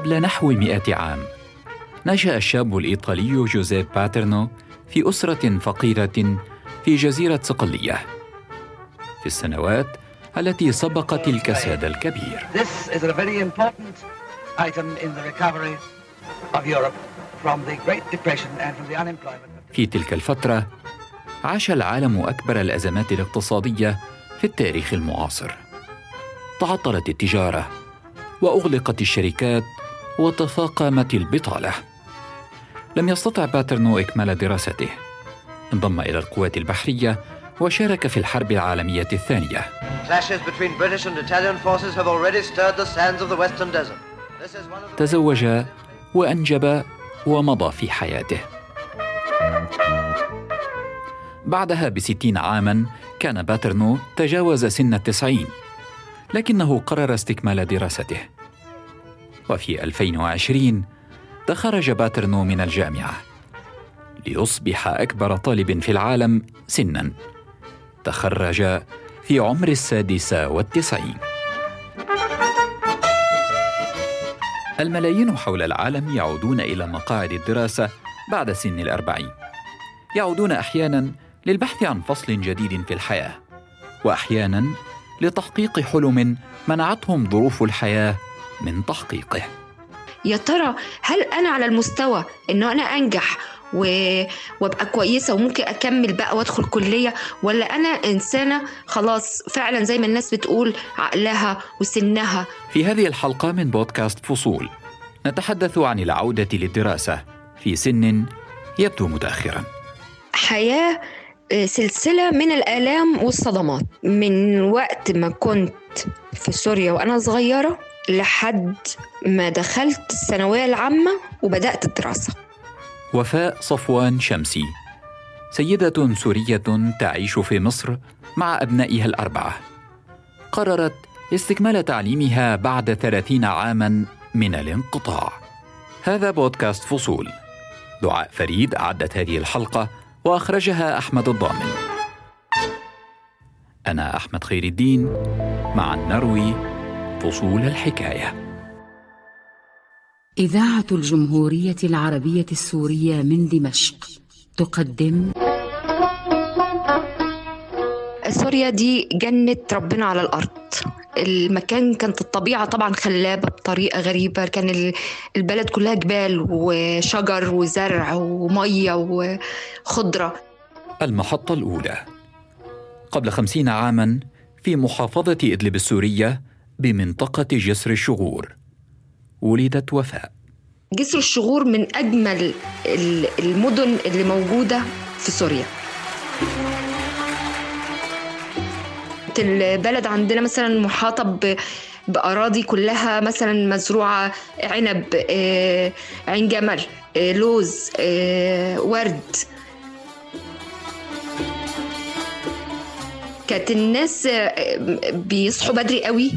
قبل نحو مئة عام. نشأ الشاب الإيطالي جوزيف باترنو في أسرة فقيرة في جزيرة صقلية. في السنوات التي سبقت الكساد الكبير. في تلك الفترة عاش العالم أكبر الأزمات الاقتصادية في التاريخ المعاصر. تعطلت التجارة وأغلقت الشركات وتفاقمت البطالة. لم يستطع باترنو إكمال دراسته. انضم إلى القوات البحرية وشارك في الحرب العالمية الثانية. تزوج وأنجب ومضى في حياته. بعدها بستين عاما كان باترنو تجاوز سن التسعين لكنه قرر استكمال دراسته. وفي 2020 تخرج باترنو من الجامعة ليصبح أكبر طالب في العالم سنا. تخرج في عمر السادسة والتسعين. الملايين حول العالم يعودون إلى مقاعد الدراسة بعد سن الأربعين. يعودون أحيانا للبحث عن فصل جديد في الحياة وأحيانا لتحقيق حلم منعتهم ظروف الحياة من تحقيقه. يا ترى هل أنا على المستوى إنه أنا أنجح و... وأبقى كويسة وممكن أكمل بقى وأدخل كلية ولا أنا إنسانة خلاص فعلا زي ما الناس بتقول عقلها وسنها؟ في هذه الحلقة من بودكاست فصول نتحدث عن العودة للدراسة في سن يبدو متأخرا. حياة آه، سلسلة من الآلام والصدمات. من وقت ما كنت في سوريا وأنا صغيرة لحد ما دخلت الثانوية العامة وبدأت الدراسة. وفاء صفوان شمسي سيدة سورية تعيش في مصر مع أبنائها الأربعة. قررت استكمال تعليمها بعد ثلاثين عاما من الانقطاع. هذا بودكاست فصول. دعاء فريد أعدت هذه الحلقة وأخرجها أحمد الضامن. أنا أحمد خير الدين مع نروي فصول الحكاية. إذاعة الجمهورية العربية السورية من دمشق تقدم. سوريا دي جنة ربنا على الأرض. المكان كانت الطبيعة طبعا خلابة بطريقة غريبة. كان ال- البلد كلها جبال وشجر وزرع ومية وخضرة. المحطة الأولى. قبل خمسين عاما في محافظة إدلب السورية بمنطقة جسر الشغور. ولدت وفاء. جسر الشغور من أجمل ال- المدن اللي موجودة في سوريا. البلد عندنا مثلا محاطة بأراضي كلها مثلا مزروعة عنب آه، عين جمل آه، لوز آه، ورد. كانت الناس بيصحوا بدري قوي.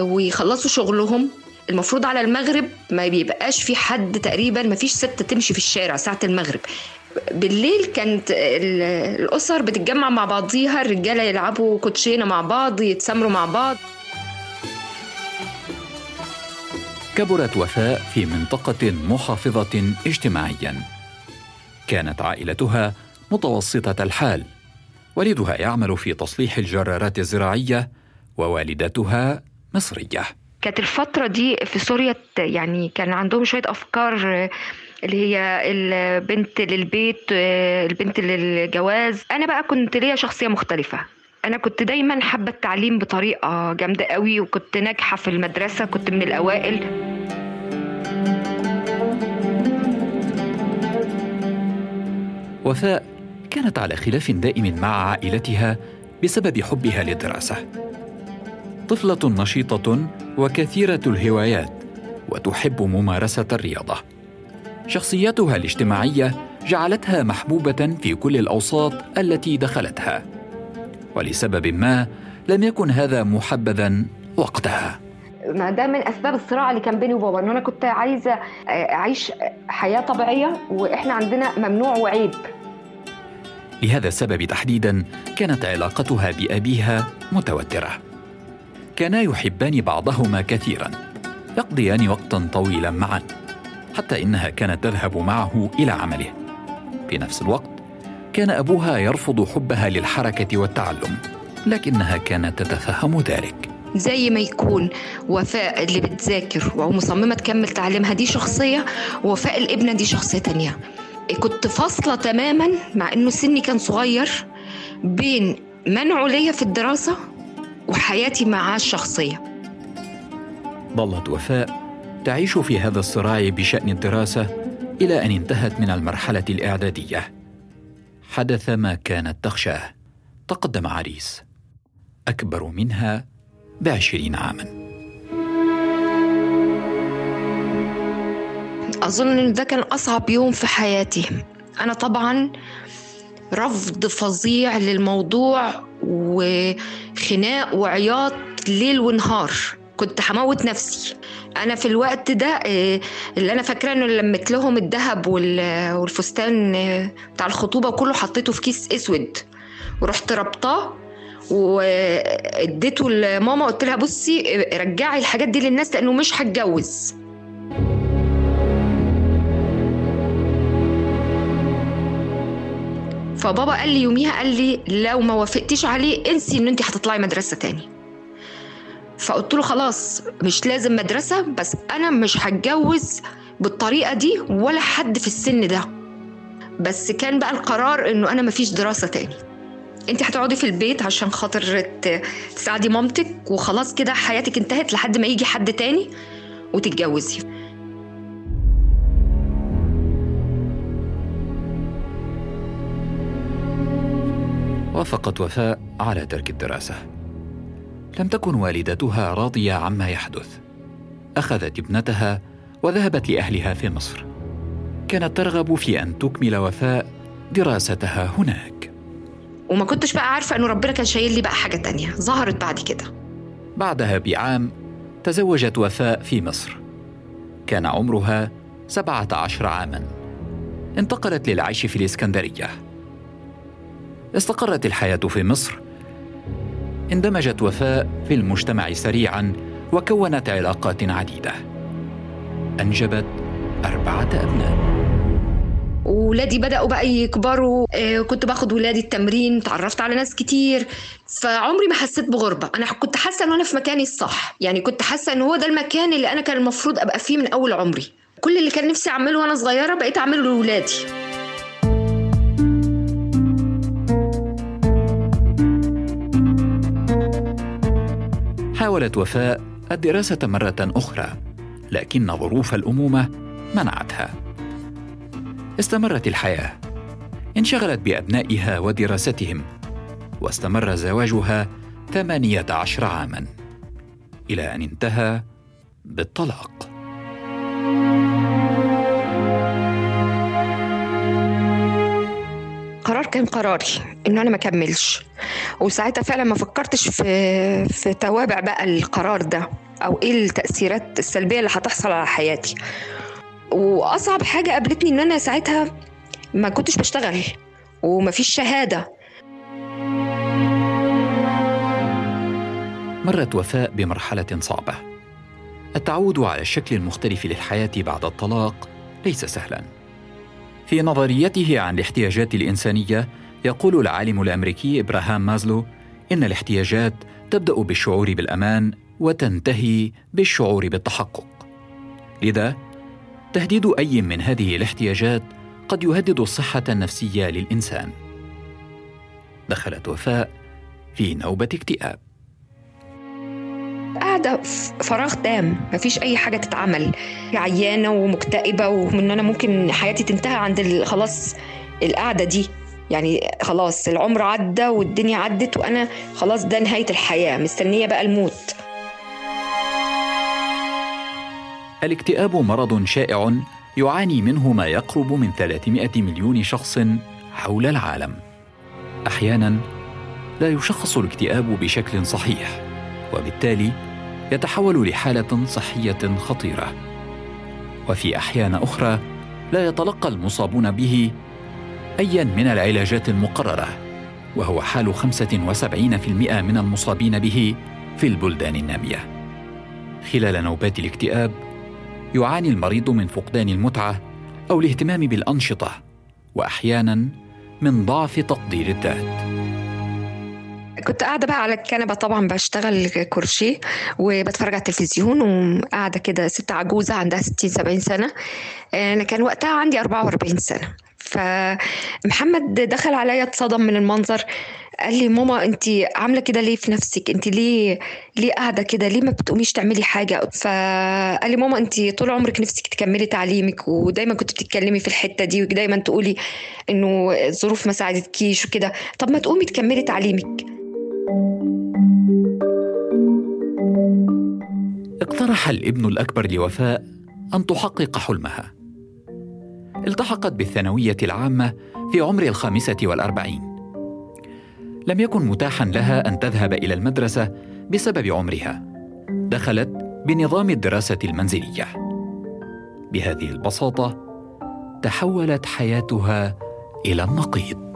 ويخلصوا شغلهم. المفروض على المغرب ما بيبقاش في حد تقريبا ما فيش ست تمشي في الشارع ساعة المغرب. بالليل كانت ال- الأسر بتتجمع مع بعضيها الرجالة يلعبوا كوتشينة مع بعض يتسامروا مع بعض. كبرت وفاء في منطقة محافظة اجتماعيا. كانت عائلتها متوسطة الحال والدها يعمل في تصليح الجرارات الزراعية ووالدتها مصرية. كانت الفترة دي في سوريا يعني كان عندهم شوية أفكار آه، اللي هي البنت للبيت آه، البنت للجواز. أنا بقى كنت ليا شخصية مختلفة. أنا كنت دايما حابة التعليم بطريقة جامدة قوي وكنت ناجحة في المدرسة كنت من الأوائل. وفاء كانت على خلاف دائم مع عائلتها بسبب حبها للدراسة. طفلة نشيطة وكثيرة الهوايات وتحب ممارسة الرياضة. شخصيتها الاجتماعية جعلتها محبوبة في كل الأوساط التي دخلتها. ولسبب ما لم يكن هذا محبذا وقتها. ما ده من أسباب الصراع اللي كان بيني وبابا إن أنا كنت عايزة أعيش حياة طبيعية وإحنا عندنا ممنوع وعيب. لهذا السبب تحديدا كانت علاقتها بأبيها متوترة. كانا يحبان بعضهما كثيرا. يقضيان وقتا طويلا معا حتى إنها كانت تذهب معه إلى عمله. في نفس الوقت كان أبوها يرفض حبها للحركة والتعلم لكنها كانت تتفهم ذلك. زي ما يكون وفاء اللي بتذاكر ومصممة تكمل تعليمها دي شخصية ووفاء الابنة دي شخصية تانية. كنت فاصلة تماما مع إنه سني كان صغير بين منعه ليا في الدراسة وحياتي معاه الشخصية. ظلت وفاء تعيش في هذا الصراع بشأن الدراسة إلى أن انتهت من المرحلة الإعدادية. حدث ما كانت تخشاه تقدم عريس. أكبر منها بعشرين عاما. أظن إن ده كان أصعب يوم في حياتي. أنا طبعا رفض فظيع للموضوع وخناق وعياط ليل ونهار. كنت هموت نفسي. أنا في الوقت ده آه، اللي أنا فاكرة إنه لميت لهم الذهب والفستان آه، بتاع الخطوبة وكله حطيته في كيس أسود. ورحت ربطاه واديته لماما قلت لها بصي رجعي الحاجات دي للناس لأنه مش هتجوز. فبابا قال لي يوميها قال لي لو ما وافقتيش عليه انسي ان انت هتطلعي مدرسة تاني. فقلت له خلاص مش لازم مدرسة بس أنا مش هتجوز بالطريقة دي ولا حد في السن ده. بس كان بقى القرار إنه أنا مفيش دراسة تاني. انت هتقعدي في البيت عشان خاطر تساعدي مامتك وخلاص كده حياتك انتهت لحد ما يجي حد تاني وتتجوزي. وافقت وفاء على ترك الدراسة. لم تكن والدتها راضية عما يحدث. أخذت ابنتها وذهبت لأهلها في مصر. كانت ترغب في أن تكمل وفاء دراستها هناك. وما كنتش بقى عارفة إنه ربنا كان شايل لي بقى حاجة تانية ظهرت بعد كده. بعدها بعام تزوجت وفاء في مصر. كان عمرها سبعة عشر عاما. انتقلت للعيش في الإسكندرية. استقرت الحياة في مصر. اندمجت وفاء في المجتمع سريعا وكونت علاقات عديدة. أنجبت أربعة أبناء. ولادي بدأوا بقى يكبروا. آه، كنت باخد ولادي التمرين تعرفت على ناس كتير. فعمري ما حسيت بغربة. أنا كنت حاسة إن أنا في مكاني الصح. يعني كنت حاسة إن هو ده المكان اللي أنا كان المفروض أبقى فيه من أول عمري. كل اللي كان نفسي أعمله وأنا صغيرة بقيت أعمله لولادي. حاولت وفاء الدراسة مرة أخرى لكن ظروف الأمومة منعتها. استمرت الحياة. انشغلت بأبنائها ودراستهم واستمر زواجها ثمانية عشر عاما إلى أن انتهى بالطلاق. كان قراري ان أنا ما اكملش وساعتها فعلا ما فكرتش في في توابع بقى القرار ده أو إيه التأثيرات السلبية اللي هتحصل على حياتي. وأصعب حاجة قابلتني إن أنا ساعتها ما كنتش بشتغل ومفيش شهادة. مرت وفاء بمرحلة صعبة. التعود على الشكل المختلف للحياة بعد الطلاق ليس سهلا. في نظريته عن الاحتياجات الإنسانية يقول العالم الأمريكي إبراهام مازلو إن الاحتياجات تبدأ بالشعور بالأمان وتنتهي بالشعور بالتحقق. لذا تهديد أي من هذه الاحتياجات قد يهدد الصحة النفسية للإنسان. دخلت وفاء في نوبة اكتئاب. قاعدة فراغ تام مفيش أي حاجة تتعمل. عيانة ومكتئبة وإن أنا ممكن حياتي تنتهي عند خلاص القعدة دي. يعني خلاص العمر عدى والدنيا عدت وأنا خلاص ده نهاية الحياة. مستنية بقى الموت. الاكتئاب مرض شائع يعاني منه ما يقرب من 300 مليون شخص حول العالم. أحيانا لا يشخص الاكتئاب بشكل صحيح. وبالتالي يتحول لحالة صحية خطيرة. وفي أحيان أخرى لا يتلقى المصابون به ايا من العلاجات المقررة وهو حال 75% من المصابين به في البلدان النامية. خلال نوبات الاكتئاب يعاني المريض من فقدان المتعة أو الاهتمام بالأنشطة واحيانا من ضعف تقدير الذات. كنت قاعدة بقى على الكنبة طبعا بشتغل كروشيه وبتفرج على التلفزيون وقاعدة كده ست عجوزة عندها 60 70 سنة. أنا كان وقتها عندي 44 سنة. فمحمد دخل عليا اتصدم من المنظر قال لي ماما أنت عاملة كده ليه في نفسك؟ أنت ليه ليه قاعدة كده؟ ليه ما بتقوميش تعملي حاجة؟ فقال لي ماما أنت طول عمرك نفسك تكملي تعليمك ودايما كنت بتتكلمي في الحتة دي ودايما تقولي إنه الظروف ما ساعدتكيش وكده. طب ما تقومي تكملي تعليمك. اقترح الابن الأكبر لوفاء أن تحقق حلمها. التحقت بالثانوية العامة في عمر الخامسة والأربعين. لم يكن متاحا لها أن تذهب إلى المدرسة بسبب عمرها. دخلت بنظام الدراسة المنزلية. بهذه البساطة تحولت حياتها إلى النقيض.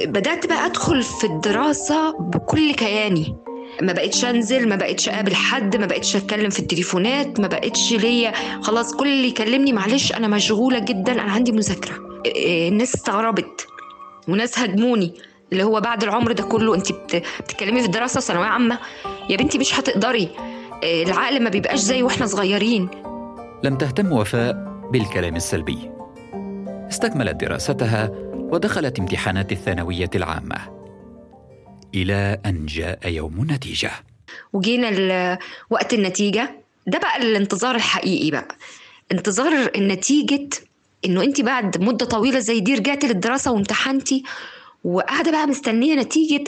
بدأت بقى أدخل في الدراسة بكل كياني. ما بقتش أنزل ما بقتش أقابل حد ما بقتش أتكلم في التليفونات ما بقتش ليا. خلاص كل اللي يكلمني معلش أنا مشغولة جدا أنا عندي مذاكرة. الناس استغربت. وناس هاجموني. اللي هو بعد العمر ده كله أنت بتتكلمي في الدراسة ثانوية عامة؟ يا بنتي مش هتقدري. العقل ما بيبقاش زي وإحنا صغيرين. لم تهتم وفاء بالكلام السلبي. استكملت دراستها ودخلت امتحانات الثانوية العامة. إلى أن جاء يوم النتيجة وجينا وقت النتيجة. ده بقى الانتظار الحقيقي بقى. انتظار النتيجة إنه أنت بعد مدة طويلة زي دي رجعتي للدراسة وامتحنتي وقاعدة بقى مستنية نتيجة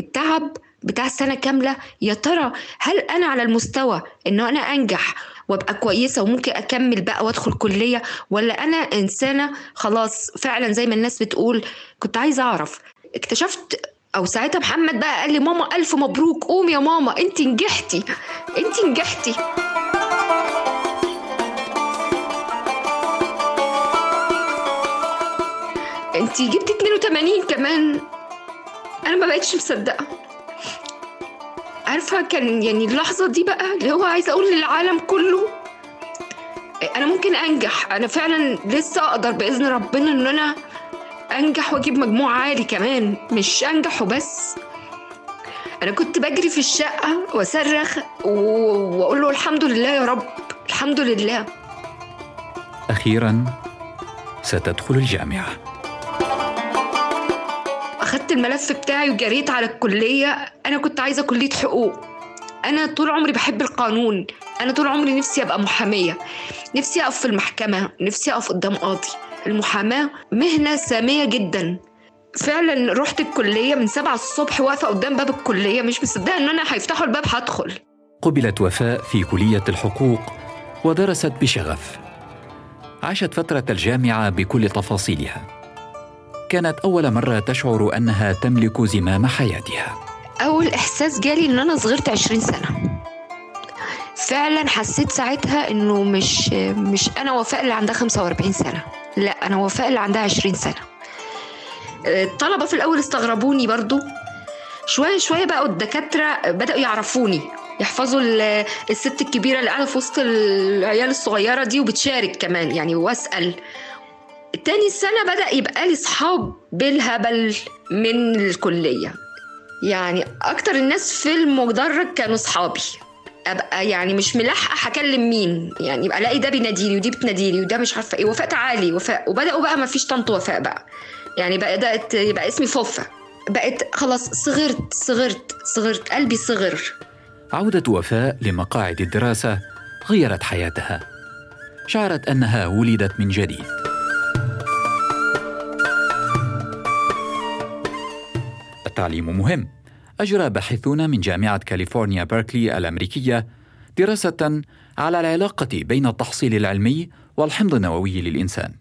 التعب بتاع السنة كاملة. يا ترى هل أنا على المستوى إنه أنا أنجح وابقى كويسة وممكن أكمل بقى وأدخل كلية. ولا أنا إنسانة خلاص فعلا زي ما الناس بتقول كنت عايزة أعرف. اكتشفت أو ساعتها محمد بقى قال لي ماما ألف مبروك قومي يا ماما انت نجحتي انت نجحتي. انت جبتي 82 كمان. أنا ما بقتش مصدقة. عارفة كان يعني اللحظة دي بقى اللي هو عايزة أقول للعالم كله أنا ممكن أنجح أنا فعلا لسه أقدر بإذن ربنا إن أنا أنجح وأجيب مجموع عالي كمان مش أنجح وبس. أنا كنت بجري في الشقة وأصرخ وأقول له الحمد لله يا رب الحمد لله. أخيرا ستدخل الجامعة. الملف بتاعي وجريت على الكلية أنا كنت عايزة كلية حقوق. أنا طول عمري بحب القانون. أنا طول عمري نفسي أبقى محامية. نفسي أقف في المحكمة. نفسي أقف قدام قاضي. المحاماة مهنة سامية جدا. فعلا رحت الكلية من سبعة الصبح واقفة قدام باب الكلية مش مصدقة إن أنا هيفتحوا الباب هدخل. قبلت وفاء في كلية الحقوق ودرست بشغف. عاشت فترة الجامعة بكل تفاصيلها. كانت أول مرة تشعر أنها تملك زمام حياتها. أول إحساس جالي إن أنا صغرت عشرين سنة. فعلا حسيت ساعتها إنه مش مش أنا وفاء اللي عندها 45 سنة. لا أنا وفاء اللي عندها 20 سنة. الطلبة في الأول استغربوني برضو. شوية شوية بقوا الدكاترة بدأوا يعرفوني. يحفظوا الست الكبيرة اللي قاعدة في وسط العيال الصغيرة دي وبتشارك كمان يعني وأسأل. تاني سنة بدأ يبقى لي صحاب بالهبل من الكلية. يعني أكتر الناس في المدرج كانوا صحابي. أبقى يعني مش ملاحقة هكلم مين. يعني يبقى ألاقي ده بيناديلي ودي بتناديلي وده مش عارفة إيه. وفاء تعالي. وفاء وبدأوا بقى ما فيش طنط وفاء بقى. يعني بدأت يبقى اسمي فوفا. بقت خلاص صغرت صغرت صغرت. قلبي صغر. عودة وفاء لمقاعد الدراسة غيرت حياتها. شعرت أنها ولدت من جديد. التعليم مهم أجرى باحثون من جامعة كاليفورنيا بيركلي الأمريكية دراسة على العلاقة بين التحصيل العلمي والحمض النووي للإنسان.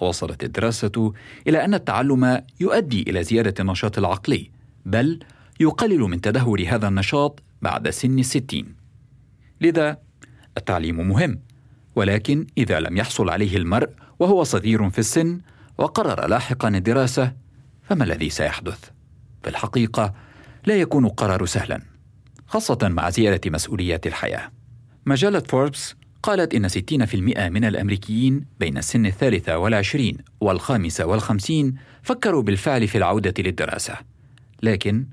وصلت الدراسة إلى أن التعلم يؤدي إلى زيادة النشاط العقلي، بل يقلل من تدهور هذا النشاط بعد سن الستين. لذا التعليم مهم، ولكن إذا لم يحصل عليه المرء وهو صغير في السن وقرر لاحقا الدراسة، فما الذي سيحدث؟ في الحقيقة لا يكون القرار سهلا خاصة مع زيادة مسؤوليات الحياة. مجلة فوربس قالت إن 60% من الأمريكيين بين السن الثالثة والعشرين والخامسة والخمسين فكروا بالفعل في العودة للدراسة لكن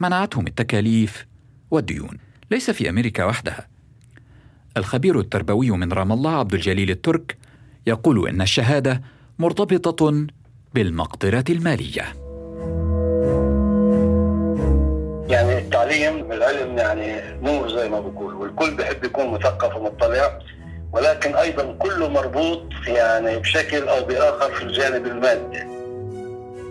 منعتهم التكاليف والديون ليس في أمريكا وحدها. الخبير التربوي من رام الله عبد الجليل الترك يقول إن الشهادة مرتبطة بالمقدرة المالية. يعني التعليم العلم يعني نور زي ما بقول والكل بحب يكون مثقف ومطلع ولكن أيضا كله مربوط يعني بشكل أو بآخر في الجانب المادي.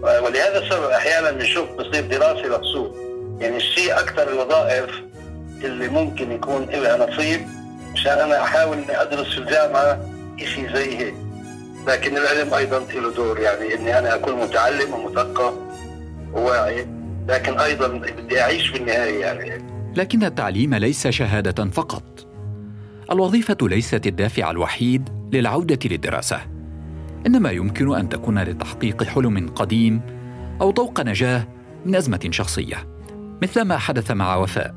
ولهذا السبب أحيانا بنشوف بصير دراسة للسوق يعني الشيء أكثر الوظائف اللي ممكن يكون لها نصيب مشان أنا أحاول إني أدرس في الجامعة شيء زي هيك. لكن العلم أيضا له دور يعني إني أنا أكون متعلم ومثقف وواعي. لكن أيضا بدي أعيش في النهاية يعني. لكن التعليم ليس شهادة فقط. الوظيفة ليست الدافع الوحيد للعودة للدراسة. إنما يمكن أن تكون لتحقيق حلم قديم أو طوق نجاة من أزمة شخصية. مثل ما حدث مع وفاء.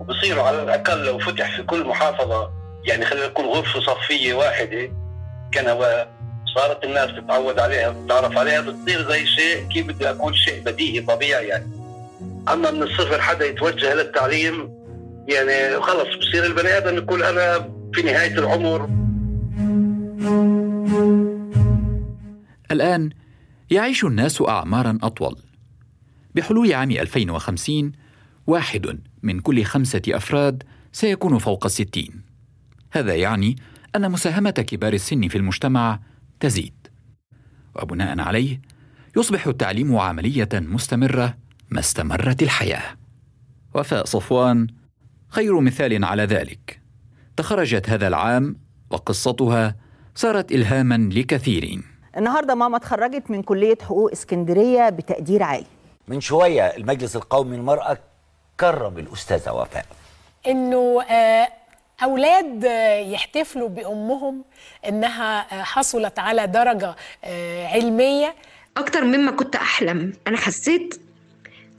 وبصيروا على الأقل لو فتح في كل محافظة يعني خلينا نقول غرفة صفية واحدة كنواه صارت الناس تتعود عليها وتتعرف عليها بتصير زي شيء كيف بدي أقول شيء بديهي طبيعي يعني. أما من الصفر حدا يتوجه للتعليم يعني خلص بصير البني آدم يقول أنا في نهاية العمر. الآن يعيش الناس اعمارا أطول. بحلول عام 2050 واحد من كل خمسة أفراد سيكون فوق الستين هذا يعني أن مساهمه كبار السن في المجتمع تزيد. وبناء عليه يصبح التعليم عملية مستمرة ما استمرت الحياة. وفاء صفوان خير مثال على ذلك. تخرجت هذا العام وقصتها صارت الهاما لكثيرين النهارده ماما اتخرجت من كلية حقوق إسكندرية بتقدير عالي. من شوية المجلس القومي للمرأة كرم الأستاذة وفاء. إنه آه، أولاد آه، يحتفلوا بأمهم إنها آه، حصلت على درجة علمية. أكتر مما كنت أحلم. أنا حسيت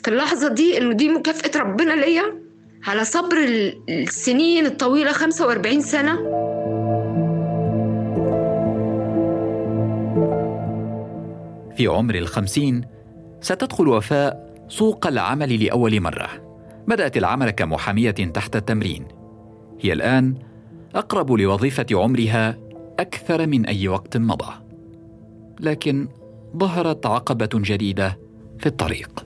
في اللحظة دي إنه دي مكافأة ربنا ليا على صبر السنين الطويلة 45 سنة. في عمر الخمسين ستدخل وفاء سوق العمل لأول مرة. بدأت العمل كمحامية تحت التمرين. هي الآن أقرب لوظيفة عمرها أكثر من أي وقت مضى. لكن ظهرت عقبة جديدة في الطريق.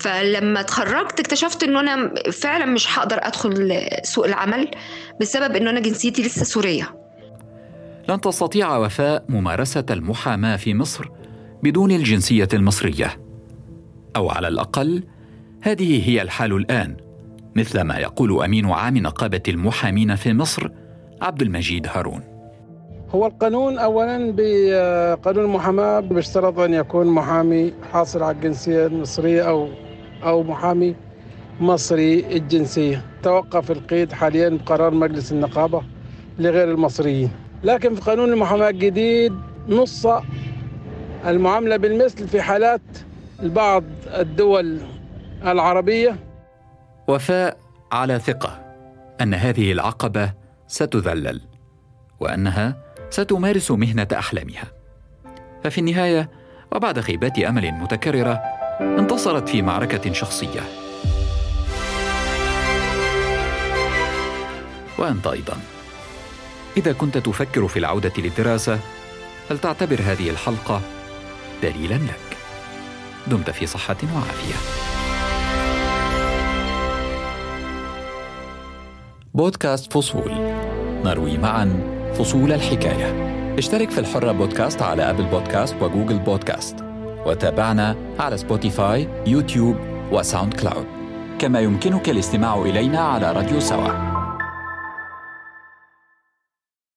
فلما اتخرجت اكتشفت إنه أنا فعلا مش هقدر أدخل سوق العمل بسبب إنه أنا جنسيتي لسه سورية. لن تستطيع وفاء ممارسة المحاماة في مصر بدون الجنسية المصرية. أو على الأقل هذه هي الحال الآن. مثل ما يقول أمين عام نقابة المحامين في مصر عبد المجيد هارون. هو القانون اولا بقانون المحاماة بيشترط أن يكون محامي حاصل على الجنسية المصرية أو أو محامي مصري الجنسية. توقف القيد حاليا بقرار مجلس النقابة لغير المصريين. لكن في قانون المحاماة الجديد نص المعاملة بالمثل في حالات بعض الدول العربية. وفاء على ثقة أن هذه العقبة ستذلل وأنها ستمارس مهنة أحلامها. ففي النهاية وبعد خيبات أمل متكررة انتصرت في معركة شخصية. وأنت أيضا. إذا كنت تفكر في العودة للدراسة فلتعتبر هذه الحلقة دليلا لك؟ دمت في صحة وعافية. بودكاست فصول. نروي معا فصول الحكاية. اشترك في الحرة بودكاست على أبل بودكاست وجوجل بودكاست. وتابعنا على سبوتيفاي يوتيوب وساوند كلاود. كما يمكنك الاستماع إلينا على راديو سوا.